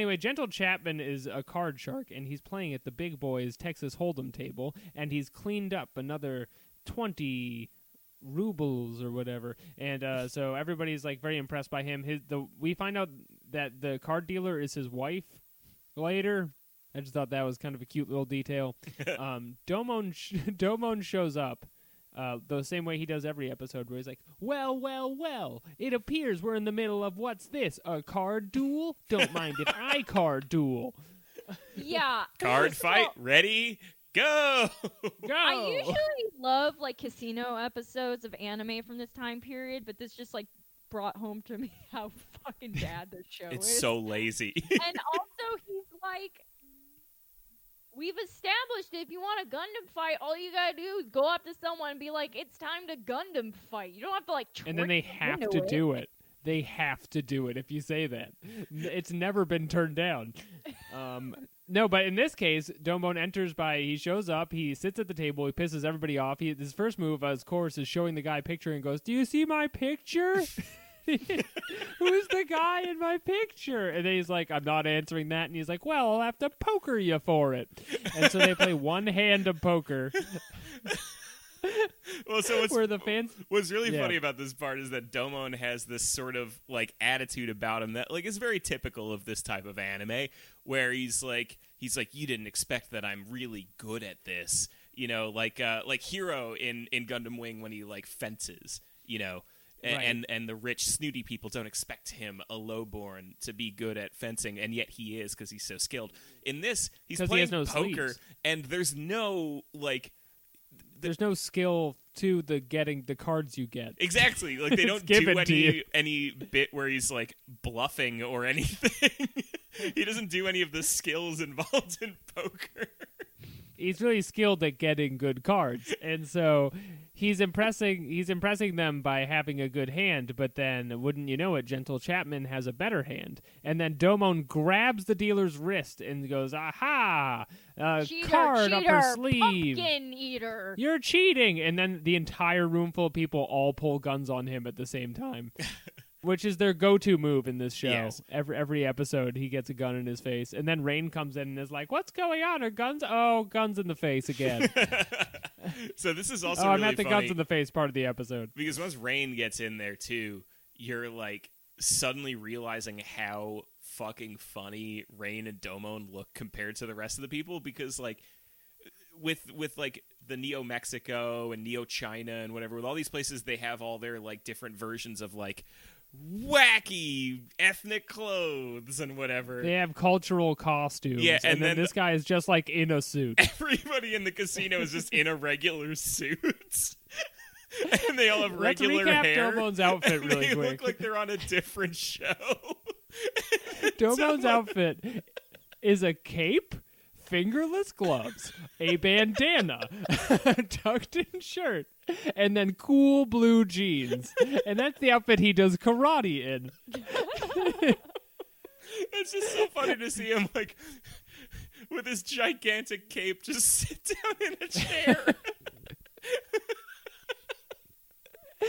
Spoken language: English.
Anyway, Gentle Chapman is a card shark, and he's playing at the big boys Texas Hold'em table, and he's cleaned up another twenty rubles or whatever, and uh, so everybody's like very impressed by him. His the we find out that the card dealer is his wife later. I just thought that was kind of a cute little detail. um, Domon sh- Domon shows up. Uh, the same way he does every episode, where he's like, "Well, well, well! It appears we're in the middle of what's this? A card duel? Don't mind if I card duel. Yeah. Card So, fight, ready, go. Go!" I usually love like casino episodes of anime from this time period, but this just like brought home to me how fucking bad this show it's is. It's so lazy. and also he's like We've established if you want a Gundam fight, all you gotta do is go up to someone and be like, "It's time to Gundam fight." You don't have to like. and then they have to into do it. They have to do it if you say that. It's never been turned down. Um, no, but in this case, Domon enters by he shows up, he sits at the table, he pisses everybody off. He, his first move, of course, is showing the guy a picture and goes, "Do you see my picture?" Who's the guy in my picture? And then he's like, I'm not answering that. And he's like, Well, I'll have to poker you for it. And so they play one hand of poker well, so what's where the fans What's really Yeah. funny about this part is that Domon has this sort of like attitude about him that like is very typical of this type of anime where he's like he's like you didn't expect that I'm really good at this. You know, like uh like Heero in in Gundam Wing when he like fences, you know. A- Right. And and the rich snooty people don't expect him, a lowborn, to be good at fencing, and yet he is because he's so skilled. In this, he's he playing has no poker, sleeves. and there's no like there's no skill to the getting the cards you get. Exactly. Like they don't do to any you. any bit where he's like bluffing or anything. he doesn't do any of the skills involved in poker. He's really skilled at getting good cards, and so he's impressing he's impressing them by having a good hand. But then, wouldn't you know it, Gentle Chapman has a better hand, and then Domon grabs the dealer's wrist and goes, "Aha! A Cheater, card up cheater, her sleeve." pumpkin eater. You're cheating, and then the entire room full of people all pull guns on him at the same time. Which is their go-to move in this show. Yes. Every every episode, he gets a gun in his face, and then Rain comes in and is like, "What's going on? Are guns? Oh, guns in the face again." so this is also oh, I'm at the guns in the face part of the episode. because once Rain gets in there too, you're like suddenly realizing how fucking funny Rain and Domon look compared to the rest of the people because like with with like the Neo Mexico and Neo China and whatever with all these places they have all their like different versions of like wacky ethnic clothes and whatever. They have cultural costumes. Yeah, and, and then, then- this guy is just like in a suit. Everybody in the casino is just in a regular suit. and they all have Let's regular recap hair. Outfit really they quick. look like they're on a different show. Domon's So- outfit is a cape, fingerless gloves, a bandana, a tucked-in shirt, and then cool blue jeans. And that's the outfit he does karate in. It's just so funny to see him like with his gigantic cape just sit down in a chair.